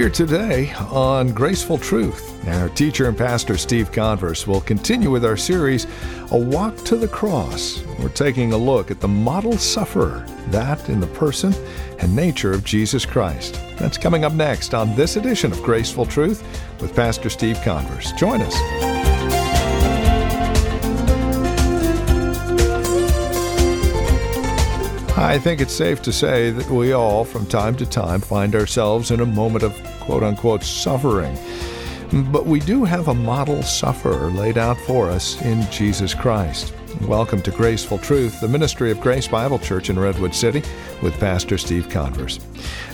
Here today on Graceful Truth, our teacher and pastor Steve Converse will continue with our series, A Walk to the Cross. We're taking a look at the model sufferer, that in the person and nature of Jesus Christ. That's coming up next on this edition of Graceful Truth with Pastor Steve Converse. Join us. I think it's safe to say that we all, from time to time, find ourselves in a moment of quote unquote suffering. But we do have a model sufferer laid out for us in Jesus Christ. Welcome to Graceful Truth, the ministry of Grace Bible Church in Redwood City, with Pastor Steve Converse.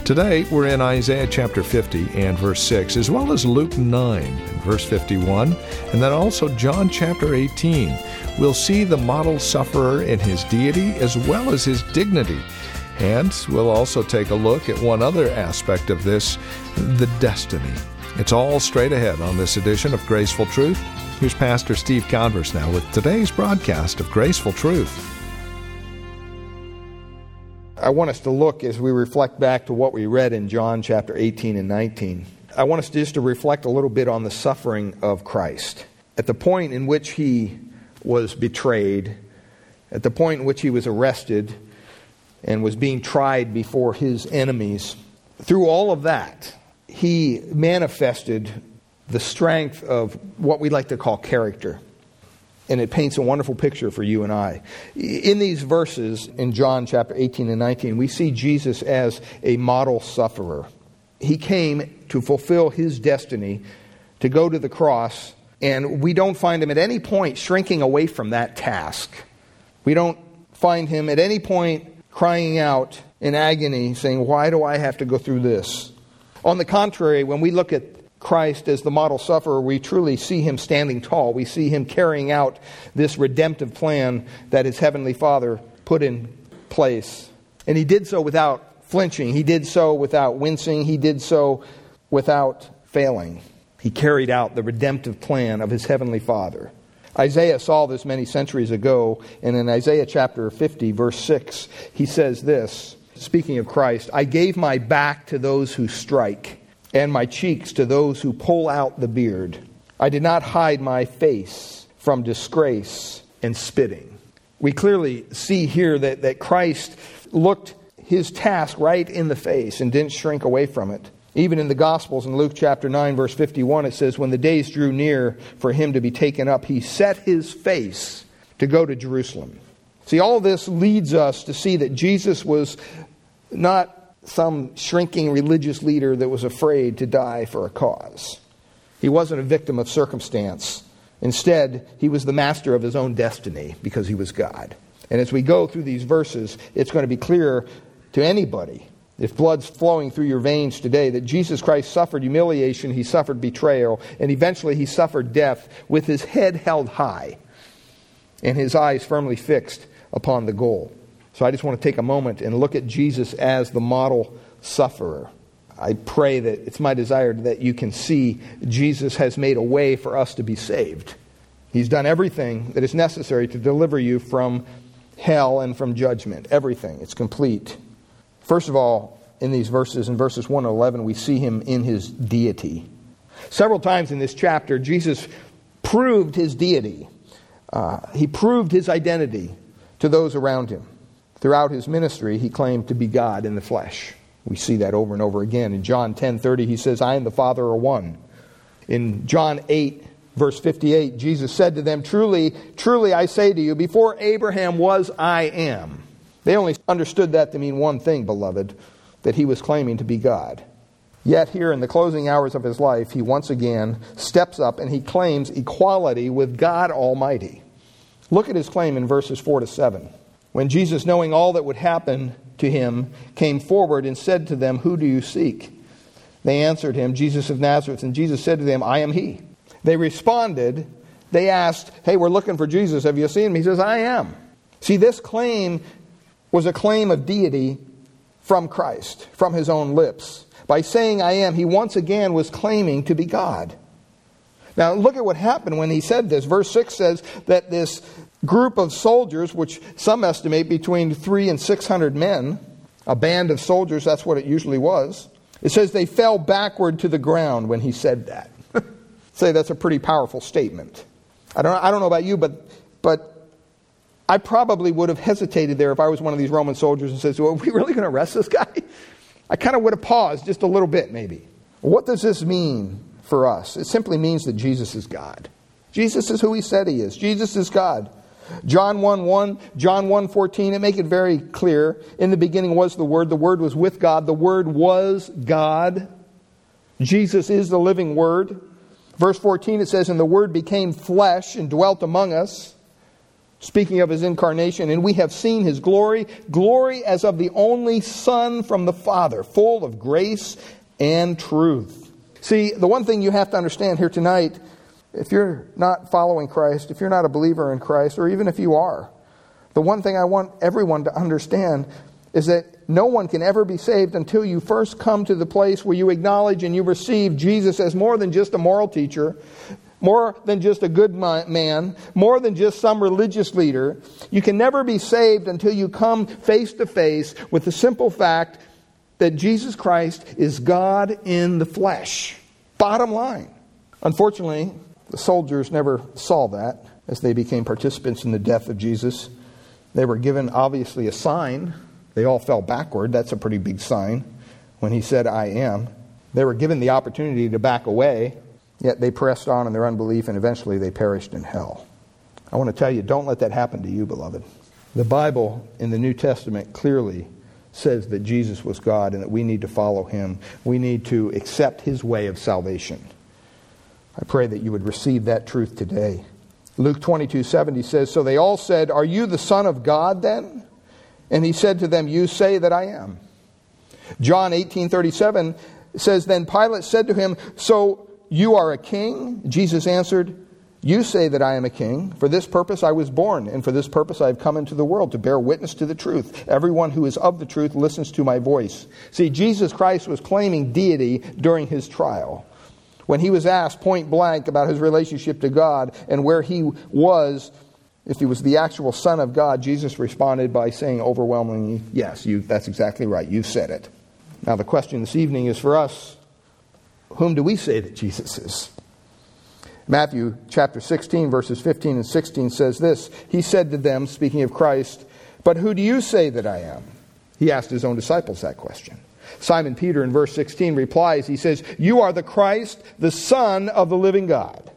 Today, we're in Isaiah chapter 50 and verse 6, as well as Luke 9 and verse 51, and then also John chapter 18 we'll see the model sufferer in his deity as well as his dignity. And we'll also take a look at one other aspect of this the destiny. It's all straight ahead on this edition of Graceful Truth. Here's Pastor Steve Converse now with today's broadcast of Graceful Truth. I want us to look as we reflect back to what we read in John chapter 18 and 19. I want us just to reflect a little bit on the suffering of Christ. At the point in which he was betrayed, at the point in which he was arrested and was being tried before his enemies, through all of that, he manifested the strength of what we like to call character. And it paints a wonderful picture for you and I. In these verses, in John chapter 18 and 19, we see Jesus as a model sufferer. He came to fulfill his destiny to go to the cross and we don't find him at any point shrinking away from that task. We don't find him at any point crying out in agony, saying, Why do I have to go through this? On the contrary, when we look at Christ as the model sufferer, we truly see him standing tall. We see him carrying out this redemptive plan that his heavenly Father put in place. And he did so without flinching, he did so without wincing, he did so without failing. He carried out the redemptive plan of his heavenly Father. Isaiah saw this many centuries ago, and in Isaiah chapter 50, verse 6, he says this speaking of Christ I gave my back to those who strike, and my cheeks to those who pull out the beard. I did not hide my face from disgrace and spitting. We clearly see here that, that Christ looked his task right in the face and didn't shrink away from it. Even in the Gospels, in Luke chapter 9, verse 51, it says, When the days drew near for him to be taken up, he set his face to go to Jerusalem. See, all this leads us to see that Jesus was not some shrinking religious leader that was afraid to die for a cause. He wasn't a victim of circumstance. Instead, he was the master of his own destiny because he was God. And as we go through these verses, it's going to be clear to anybody if blood's flowing through your veins today, that Jesus Christ suffered humiliation, he suffered betrayal, and eventually he suffered death with his head held high and his eyes firmly fixed upon the goal. So I just want to take a moment and look at Jesus as the model sufferer. I pray that it's my desire that you can see Jesus has made a way for us to be saved. He's done everything that is necessary to deliver you from hell and from judgment. Everything. It's complete. First of all, in these verses, in verses 1 to 11, we see him in his deity. Several times in this chapter, Jesus proved his deity. Uh, he proved his identity to those around him. Throughout his ministry, he claimed to be God in the flesh. We see that over and over again. In John 10:30, he says, "I and the Father are one." In John 8, verse 58, Jesus said to them, "Truly, truly I say to you, before Abraham was, I am." They only understood that to mean one thing, beloved, that he was claiming to be God. Yet, here in the closing hours of his life, he once again steps up and he claims equality with God Almighty. Look at his claim in verses 4 to 7. When Jesus, knowing all that would happen to him, came forward and said to them, Who do you seek? They answered him, Jesus of Nazareth. And Jesus said to them, I am he. They responded, they asked, Hey, we're looking for Jesus. Have you seen him? He says, I am. See, this claim was a claim of deity from Christ, from his own lips. By saying, I am, he once again was claiming to be God. Now, look at what happened when he said this. Verse 6 says that this group of soldiers, which some estimate between three and 600 men, a band of soldiers, that's what it usually was, It says they fell backward to the ground when he said that. Say that's a pretty powerful statement. I don't, I don't know about you, but, but I probably would have hesitated there if I was one of these Roman soldiers and says, well, are we really going to arrest this guy? I kind of would have paused just a little bit, maybe. What does this mean for us? It simply means that Jesus is God. Jesus is who he said he is. Jesus is God. John 1 1, John 1 14, it make it very clear. In the beginning was the Word, the Word was with God, the Word was God. Jesus is the living Word. Verse 14, it says, And the Word became flesh and dwelt among us, speaking of his incarnation, and we have seen his glory, glory as of the only Son from the Father, full of grace and truth. See, the one thing you have to understand here tonight if you're not following Christ, if you're not a believer in Christ, or even if you are, the one thing I want everyone to understand is that no one can ever be saved until you first come to the place where you acknowledge and you receive Jesus as more than just a moral teacher, more than just a good man, more than just some religious leader. You can never be saved until you come face to face with the simple fact that Jesus Christ is God in the flesh. Bottom line. Unfortunately, the soldiers never saw that as they became participants in the death of Jesus. They were given, obviously, a sign. They all fell backward. That's a pretty big sign when he said, I am. They were given the opportunity to back away, yet they pressed on in their unbelief and eventually they perished in hell. I want to tell you, don't let that happen to you, beloved. The Bible in the New Testament clearly says that Jesus was God and that we need to follow him. We need to accept his way of salvation. I pray that you would receive that truth today. Luke 22 70 says, So they all said, Are you the Son of God then? And he said to them, You say that I am. John 18 37 says, Then Pilate said to him, So you are a king? Jesus answered, You say that I am a king. For this purpose I was born, and for this purpose I have come into the world, to bear witness to the truth. Everyone who is of the truth listens to my voice. See, Jesus Christ was claiming deity during his trial. When he was asked point blank about his relationship to God and where he was, if he was the actual Son of God, Jesus responded by saying overwhelmingly, Yes, you, that's exactly right. You said it. Now, the question this evening is for us whom do we say that Jesus is? Matthew chapter 16, verses 15 and 16 says this He said to them, speaking of Christ, But who do you say that I am? He asked his own disciples that question. Simon Peter in verse 16 replies, he says, You are the Christ, the Son of the living God.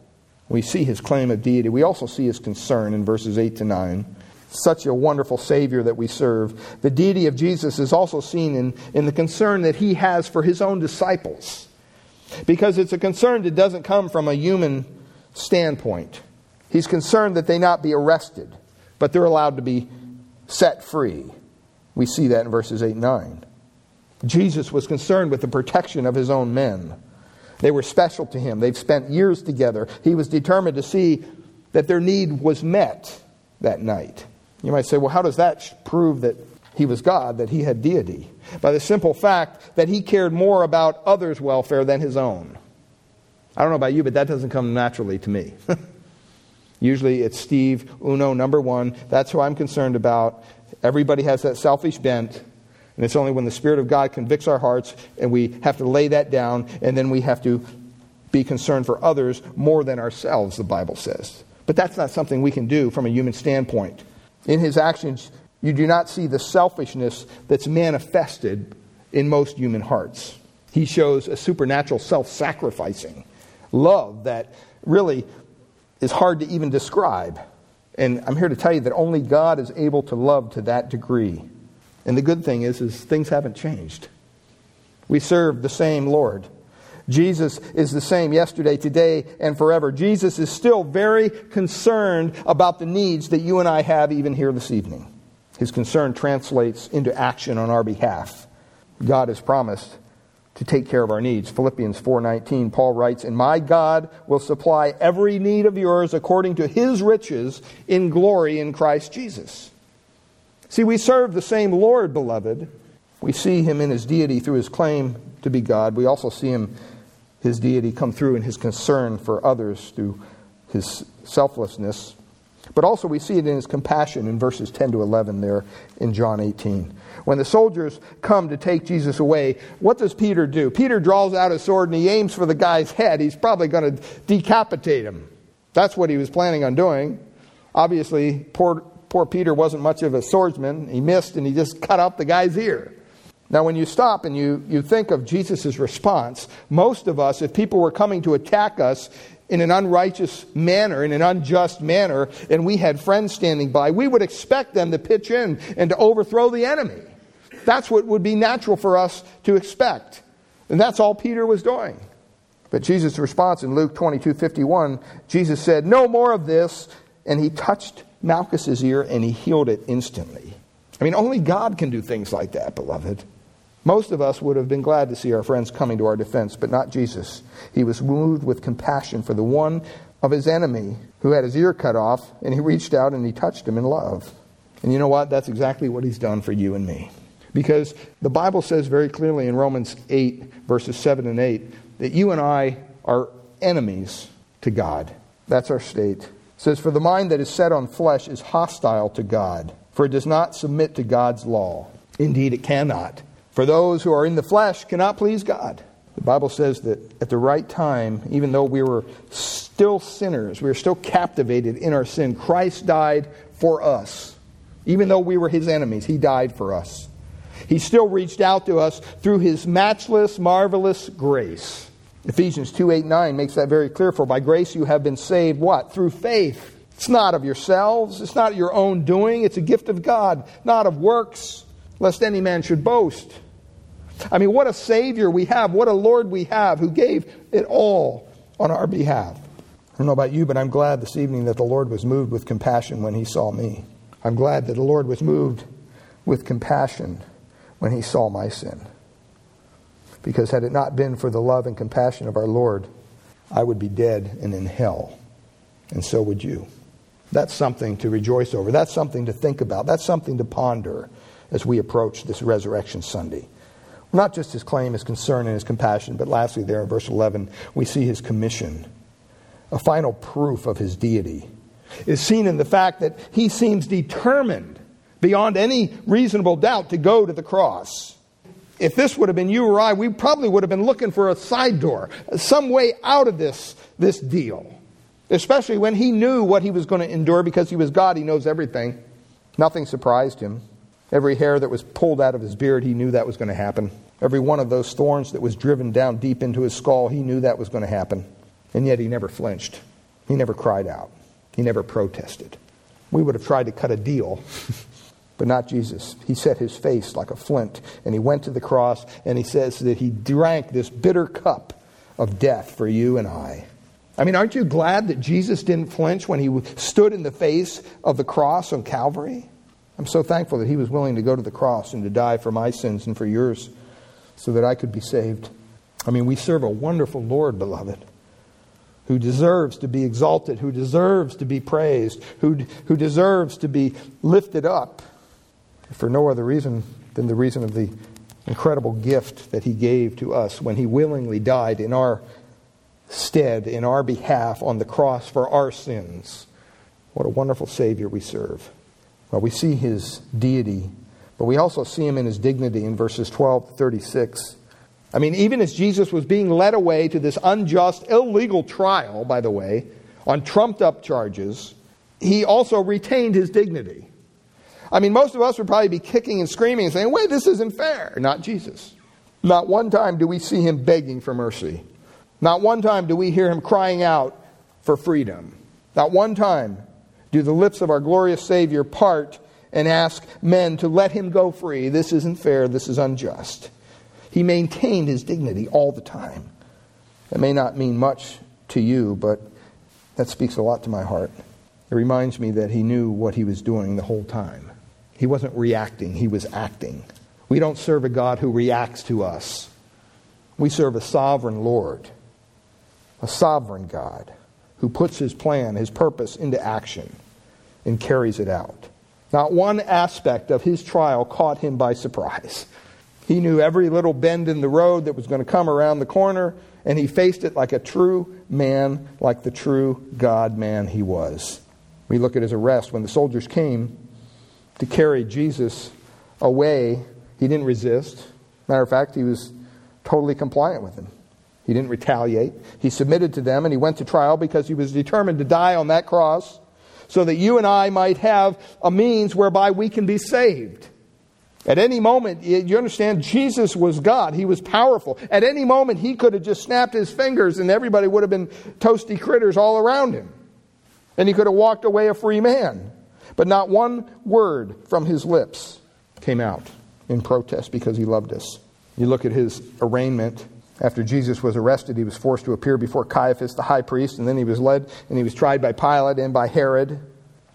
We see his claim of deity. We also see his concern in verses 8 to 9. Such a wonderful Savior that we serve. The deity of Jesus is also seen in, in the concern that he has for his own disciples. Because it's a concern that doesn't come from a human standpoint. He's concerned that they not be arrested, but they're allowed to be set free. We see that in verses 8 and 9. Jesus was concerned with the protection of his own men. They were special to him. They've spent years together. He was determined to see that their need was met that night. You might say, well, how does that prove that he was God, that he had deity? By the simple fact that he cared more about others' welfare than his own. I don't know about you, but that doesn't come naturally to me. Usually it's Steve, Uno, number one. That's who I'm concerned about. Everybody has that selfish bent. And it's only when the Spirit of God convicts our hearts and we have to lay that down and then we have to be concerned for others more than ourselves, the Bible says. But that's not something we can do from a human standpoint. In his actions, you do not see the selfishness that's manifested in most human hearts. He shows a supernatural self sacrificing love that really is hard to even describe. And I'm here to tell you that only God is able to love to that degree. And the good thing is, is things haven't changed. We serve the same Lord. Jesus is the same yesterday, today, and forever. Jesus is still very concerned about the needs that you and I have even here this evening. His concern translates into action on our behalf. God has promised to take care of our needs. Philippians 4:19 Paul writes, "And my God will supply every need of yours according to his riches in glory in Christ Jesus." See, we serve the same Lord, beloved. We see him in his deity through his claim to be God. We also see him, his deity, come through in his concern for others through his selflessness. But also we see it in his compassion in verses 10 to 11 there in John 18. When the soldiers come to take Jesus away, what does Peter do? Peter draws out his sword and he aims for the guy's head. He's probably going to decapitate him. That's what he was planning on doing. Obviously, poor, poor Peter wasn't much of a swordsman. He missed and he just cut off the guy's ear. Now, when you stop and you, you think of Jesus' response, most of us, if people were coming to attack us in an unrighteous manner, in an unjust manner, and we had friends standing by, we would expect them to pitch in and to overthrow the enemy. That's what would be natural for us to expect. And that's all Peter was doing. But Jesus' response in Luke 22 51, Jesus said, No more of this. And he touched Malchus's ear and he healed it instantly. I mean, only God can do things like that, beloved. Most of us would have been glad to see our friends coming to our defense, but not Jesus. He was moved with compassion for the one of his enemy who had his ear cut off, and he reached out and he touched him in love. And you know what? That's exactly what he's done for you and me. Because the Bible says very clearly in Romans 8, verses 7 and 8, that you and I are enemies to God. That's our state. It says, For the mind that is set on flesh is hostile to God, for it does not submit to God's law. Indeed, it cannot. For those who are in the flesh cannot please God. The Bible says that at the right time, even though we were still sinners, we were still captivated in our sin, Christ died for us. Even though we were his enemies, he died for us. He still reached out to us through his matchless, marvelous grace. Ephesians 2 8 9 makes that very clear. For by grace you have been saved, what? Through faith. It's not of yourselves, it's not your own doing, it's a gift of God, not of works, lest any man should boast. I mean, what a Savior we have, what a Lord we have who gave it all on our behalf. I don't know about you, but I'm glad this evening that the Lord was moved with compassion when he saw me. I'm glad that the Lord was moved with compassion when he saw my sin. Because had it not been for the love and compassion of our Lord, I would be dead and in hell. And so would you. That's something to rejoice over. That's something to think about. That's something to ponder as we approach this Resurrection Sunday. Not just his claim, his concern, and his compassion, but lastly, there in verse 11, we see his commission. A final proof of his deity is seen in the fact that he seems determined, beyond any reasonable doubt, to go to the cross. If this would have been you or I, we probably would have been looking for a side door, some way out of this, this deal. Especially when he knew what he was going to endure because he was God, he knows everything. Nothing surprised him. Every hair that was pulled out of his beard, he knew that was going to happen. Every one of those thorns that was driven down deep into his skull, he knew that was going to happen. And yet he never flinched. He never cried out. He never protested. We would have tried to cut a deal, but not Jesus. He set his face like a flint, and he went to the cross, and he says that he drank this bitter cup of death for you and I. I mean, aren't you glad that Jesus didn't flinch when he stood in the face of the cross on Calvary? I'm so thankful that he was willing to go to the cross and to die for my sins and for yours so that I could be saved. I mean, we serve a wonderful Lord, beloved, who deserves to be exalted, who deserves to be praised, who, who deserves to be lifted up for no other reason than the reason of the incredible gift that he gave to us when he willingly died in our stead, in our behalf on the cross for our sins. What a wonderful Savior we serve. Well, we see his deity, but we also see him in his dignity in verses 12 to 36. I mean, even as Jesus was being led away to this unjust, illegal trial, by the way, on trumped up charges, he also retained his dignity. I mean, most of us would probably be kicking and screaming and saying, wait, this isn't fair. Not Jesus. Not one time do we see him begging for mercy. Not one time do we hear him crying out for freedom. Not one time do the lips of our glorious Savior part and ask men to let him go free. This isn't fair. This is unjust. He maintained his dignity all the time. That may not mean much to you, but that speaks a lot to my heart. It reminds me that he knew what he was doing the whole time. He wasn't reacting, he was acting. We don't serve a God who reacts to us. We serve a sovereign Lord, a sovereign God who puts his plan, his purpose into action and carries it out. Not one aspect of his trial caught him by surprise. He knew every little bend in the road that was going to come around the corner, and he faced it like a true man, like the true God man he was. We look at his arrest. When the soldiers came to carry Jesus away, he didn't resist. Matter of fact, he was totally compliant with them. He didn't retaliate. He submitted to them and he went to trial because he was determined to die on that cross so that you and I might have a means whereby we can be saved. At any moment, you understand, Jesus was God. He was powerful. At any moment, he could have just snapped his fingers and everybody would have been toasty critters all around him. And he could have walked away a free man. But not one word from his lips came out in protest because he loved us. You look at his arraignment after Jesus was arrested, he was forced to appear before Caiaphas, the high priest, and then he was led and he was tried by Pilate and by Herod.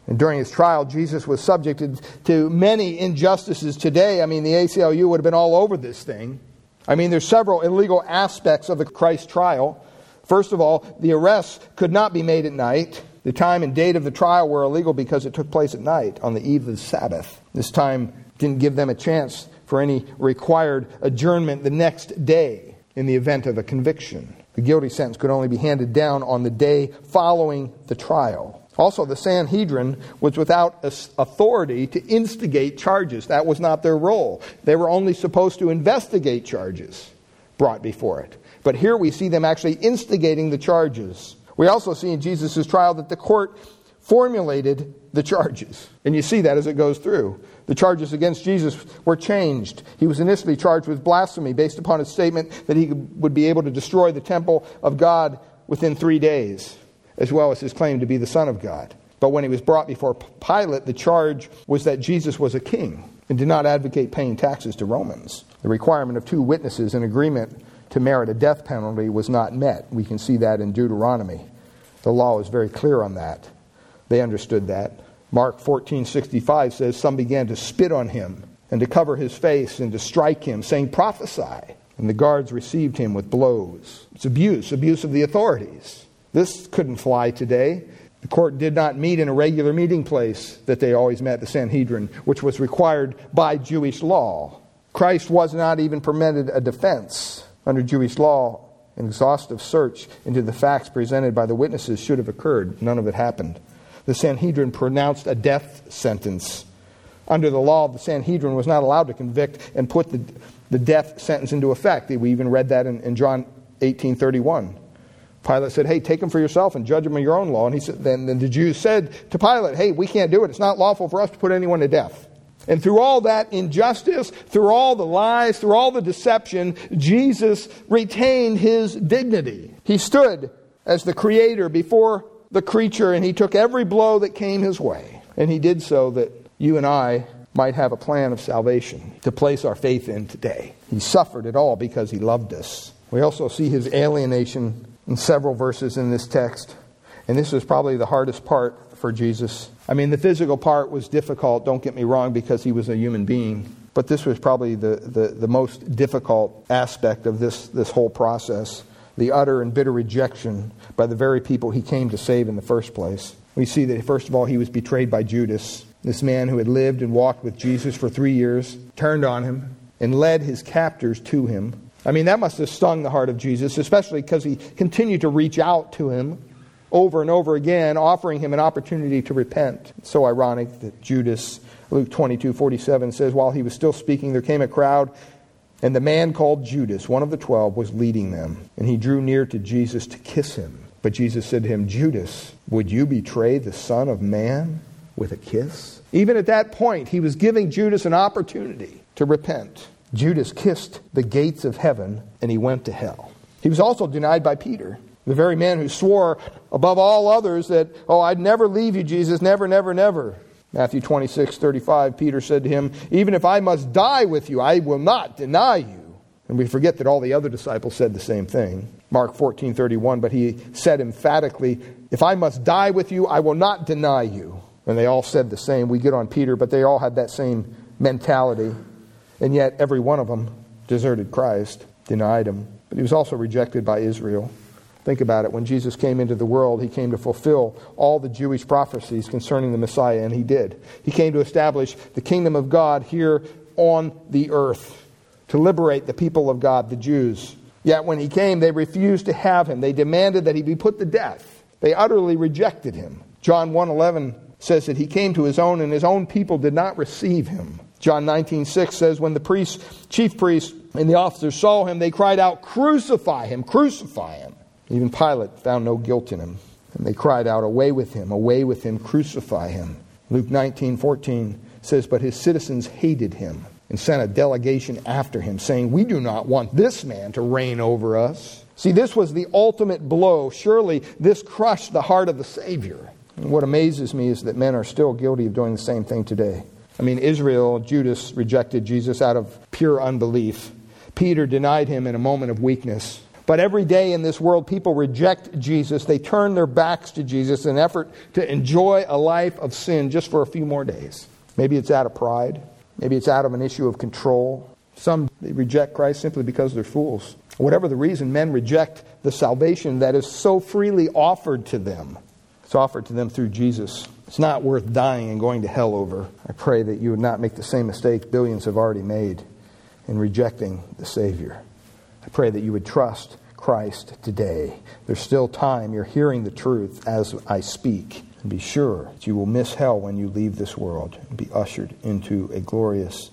And during his trial, Jesus was subjected to many injustices today. I mean, the ACLU would have been all over this thing. I mean, there's several illegal aspects of the Christ trial. First of all, the arrest could not be made at night. The time and date of the trial were illegal because it took place at night on the eve of the Sabbath. This time didn't give them a chance for any required adjournment the next day in the event of a conviction. The guilty sentence could only be handed down on the day following the trial. Also, the Sanhedrin was without authority to instigate charges. That was not their role. They were only supposed to investigate charges brought before it. But here we see them actually instigating the charges. We also see in Jesus' trial that the court formulated the charges. And you see that as it goes through. The charges against Jesus were changed. He was initially charged with blasphemy based upon his statement that he would be able to destroy the temple of God within three days, as well as his claim to be the Son of God. But when he was brought before Pilate, the charge was that Jesus was a king and did not advocate paying taxes to Romans. The requirement of two witnesses in agreement to merit a death penalty was not met. We can see that in Deuteronomy. The law is very clear on that. They understood that. Mark 14:65 says some began to spit on him and to cover his face and to strike him saying prophesy and the guards received him with blows. It's abuse, abuse of the authorities. This couldn't fly today. The court did not meet in a regular meeting place that they always met, the Sanhedrin, which was required by Jewish law. Christ was not even permitted a defense. Under Jewish law, an exhaustive search into the facts presented by the witnesses should have occurred. None of it happened the Sanhedrin pronounced a death sentence. Under the law, the Sanhedrin was not allowed to convict and put the, the death sentence into effect. We even read that in, in John 18:31. Pilate said, "Hey, take him for yourself and judge him in your own law." And he said, then, then the Jews said to Pilate, "Hey, we can't do it. It's not lawful for us to put anyone to death." And through all that injustice, through all the lies, through all the deception, Jesus retained his dignity. He stood as the creator before the creature and he took every blow that came his way. And he did so that you and I might have a plan of salvation to place our faith in today. He suffered it all because he loved us. We also see his alienation in several verses in this text. And this was probably the hardest part for Jesus. I mean, the physical part was difficult, don't get me wrong, because he was a human being. But this was probably the, the, the most difficult aspect of this, this whole process the utter and bitter rejection by the very people he came to save in the first place. We see that, first of all, he was betrayed by Judas. This man who had lived and walked with Jesus for three years turned on him and led his captors to him. I mean, that must have stung the heart of Jesus, especially because he continued to reach out to him over and over again, offering him an opportunity to repent. It's so ironic that Judas, Luke 22 47 says, while he was still speaking, there came a crowd and the man called Judas, one of the twelve, was leading them. And he drew near to Jesus to kiss him. But Jesus said to him, Judas, would you betray the Son of Man with a kiss? Even at that point, he was giving Judas an opportunity to repent. Judas kissed the gates of heaven and he went to hell. He was also denied by Peter, the very man who swore above all others that, Oh, I'd never leave you, Jesus, never, never, never. Matthew 26, 35, Peter said to him, Even if I must die with you, I will not deny you. And we forget that all the other disciples said the same thing. Mark 14, 31, but he said emphatically, If I must die with you, I will not deny you. And they all said the same. We get on Peter, but they all had that same mentality. And yet, every one of them deserted Christ, denied him. But he was also rejected by Israel. Think about it. When Jesus came into the world, he came to fulfill all the Jewish prophecies concerning the Messiah, and he did. He came to establish the kingdom of God here on the earth, to liberate the people of God, the Jews. Yet when he came, they refused to have him. They demanded that he be put to death. They utterly rejected him. John 1:11 says that he came to his own and his own people did not receive him. John 19:6 says when the priests, chief priests and the officers saw him they cried out crucify him crucify him. Even Pilate found no guilt in him and they cried out away with him away with him crucify him. Luke 19:14 says but his citizens hated him and sent a delegation after him saying we do not want this man to reign over us. See this was the ultimate blow. Surely this crushed the heart of the Savior. And what amazes me is that men are still guilty of doing the same thing today. I mean, Israel, Judas rejected Jesus out of pure unbelief. Peter denied him in a moment of weakness. But every day in this world, people reject Jesus. They turn their backs to Jesus in an effort to enjoy a life of sin just for a few more days. Maybe it's out of pride. Maybe it's out of an issue of control. Some reject Christ simply because they're fools. Whatever the reason, men reject the salvation that is so freely offered to them. It's offered to them through Jesus. It's not worth dying and going to hell over. I pray that you would not make the same mistake billions have already made in rejecting the Savior. I pray that you would trust Christ today. There's still time. You're hearing the truth as I speak. Be sure that you will miss hell when you leave this world and be ushered into a glorious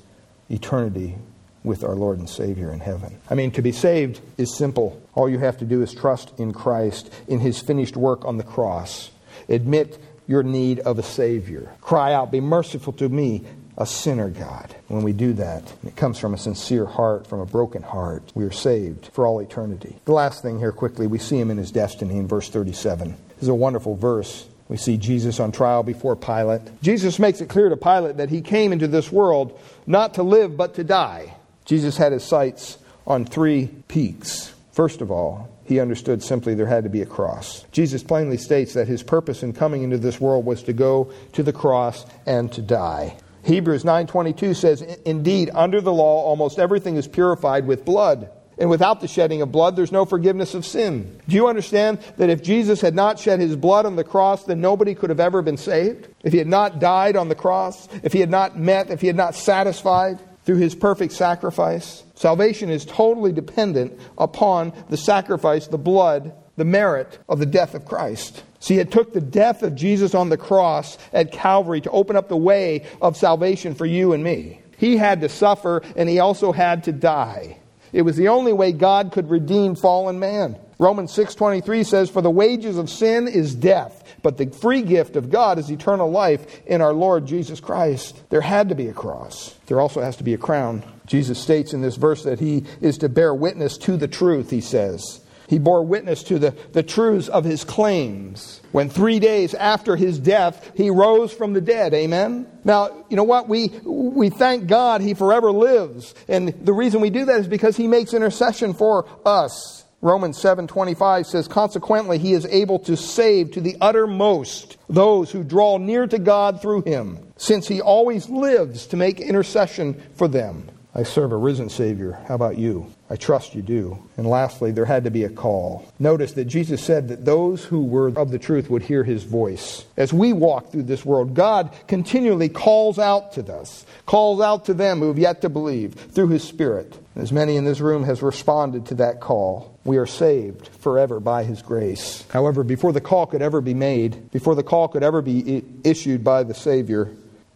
eternity with our Lord and Savior in heaven. I mean, to be saved is simple. All you have to do is trust in Christ, in His finished work on the cross. Admit your need of a Savior. Cry out, Be merciful to me, a sinner, God. When we do that, it comes from a sincere heart, from a broken heart, we are saved for all eternity. The last thing here, quickly, we see him in his destiny in verse 37. This is a wonderful verse. We see Jesus on trial before Pilate. Jesus makes it clear to Pilate that he came into this world not to live, but to die. Jesus had his sights on three peaks. First of all, he understood simply there had to be a cross. Jesus plainly states that his purpose in coming into this world was to go to the cross and to die. Hebrews 9:22 says, "Indeed, under the law almost everything is purified with blood." And without the shedding of blood, there's no forgiveness of sin. Do you understand that if Jesus had not shed his blood on the cross, then nobody could have ever been saved? If he had not died on the cross, if he had not met, if he had not satisfied through his perfect sacrifice, Salvation is totally dependent upon the sacrifice, the blood, the merit of the death of Christ. See, it took the death of Jesus on the cross at Calvary to open up the way of salvation for you and me. He had to suffer and he also had to die. It was the only way God could redeem fallen man. Romans 6:23 says for the wages of sin is death, but the free gift of God is eternal life in our Lord Jesus Christ. There had to be a cross. There also has to be a crown. Jesus states in this verse that he is to bear witness to the truth, he says. He bore witness to the, the truths of his claims. When three days after his death, he rose from the dead. Amen? Now, you know what? We, we thank God he forever lives. And the reason we do that is because he makes intercession for us. Romans 7:25 says consequently he is able to save to the uttermost those who draw near to God through him since he always lives to make intercession for them. I serve a risen Savior. How about you? I trust you do. And lastly, there had to be a call. Notice that Jesus said that those who were of the truth would hear his voice. As we walk through this world, God continually calls out to us, calls out to them who have yet to believe through his Spirit. As many in this room has responded to that call, we are saved forever by his grace. However, before the call could ever be made, before the call could ever be issued by the Savior,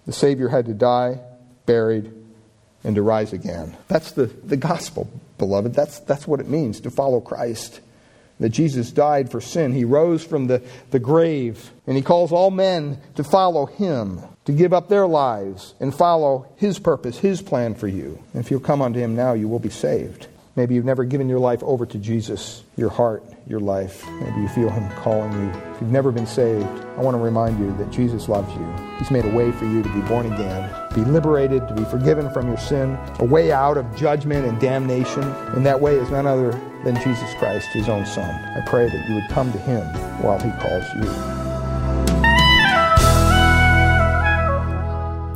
the Savior had to die, buried, and to rise again. That's the, the gospel, beloved. That's, that's what it means to follow Christ. That Jesus died for sin. He rose from the, the grave, and he calls all men to follow him, to give up their lives and follow his purpose, his plan for you. And if you'll come unto him now, you will be saved. Maybe you've never given your life over to Jesus, your heart, your life. Maybe you feel Him calling you. If you've never been saved, I want to remind you that Jesus loves you. He's made a way for you to be born again, be liberated, to be forgiven from your sin, a way out of judgment and damnation. And that way is none other than Jesus Christ, His own Son. I pray that you would come to Him while He calls you.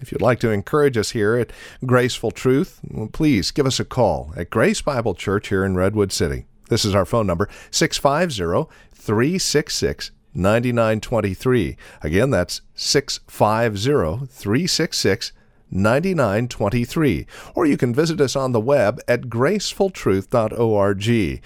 If you'd like to encourage us here at Graceful Truth, please give us a call at Grace Bible Church here in Redwood City. This is our phone number, 650 366 9923. Again, that's 650 366 9923. Or you can visit us on the web at gracefultruth.org.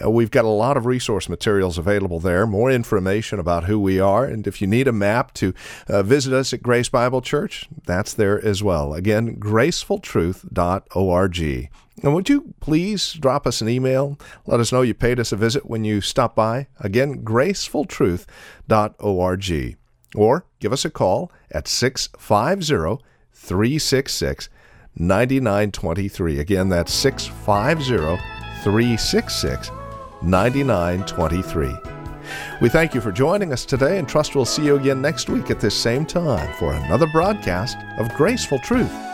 Uh, we've got a lot of resource materials available there, more information about who we are. And if you need a map to uh, visit us at Grace Bible Church, that's there as well. Again, gracefultruth.org. And would you please drop us an email? Let us know you paid us a visit when you stop by. Again, gracefultruth.org. Or give us a call at 650 366 9923. Again, that's 650 366 9923. We thank you for joining us today and trust we'll see you again next week at this same time for another broadcast of Graceful Truth.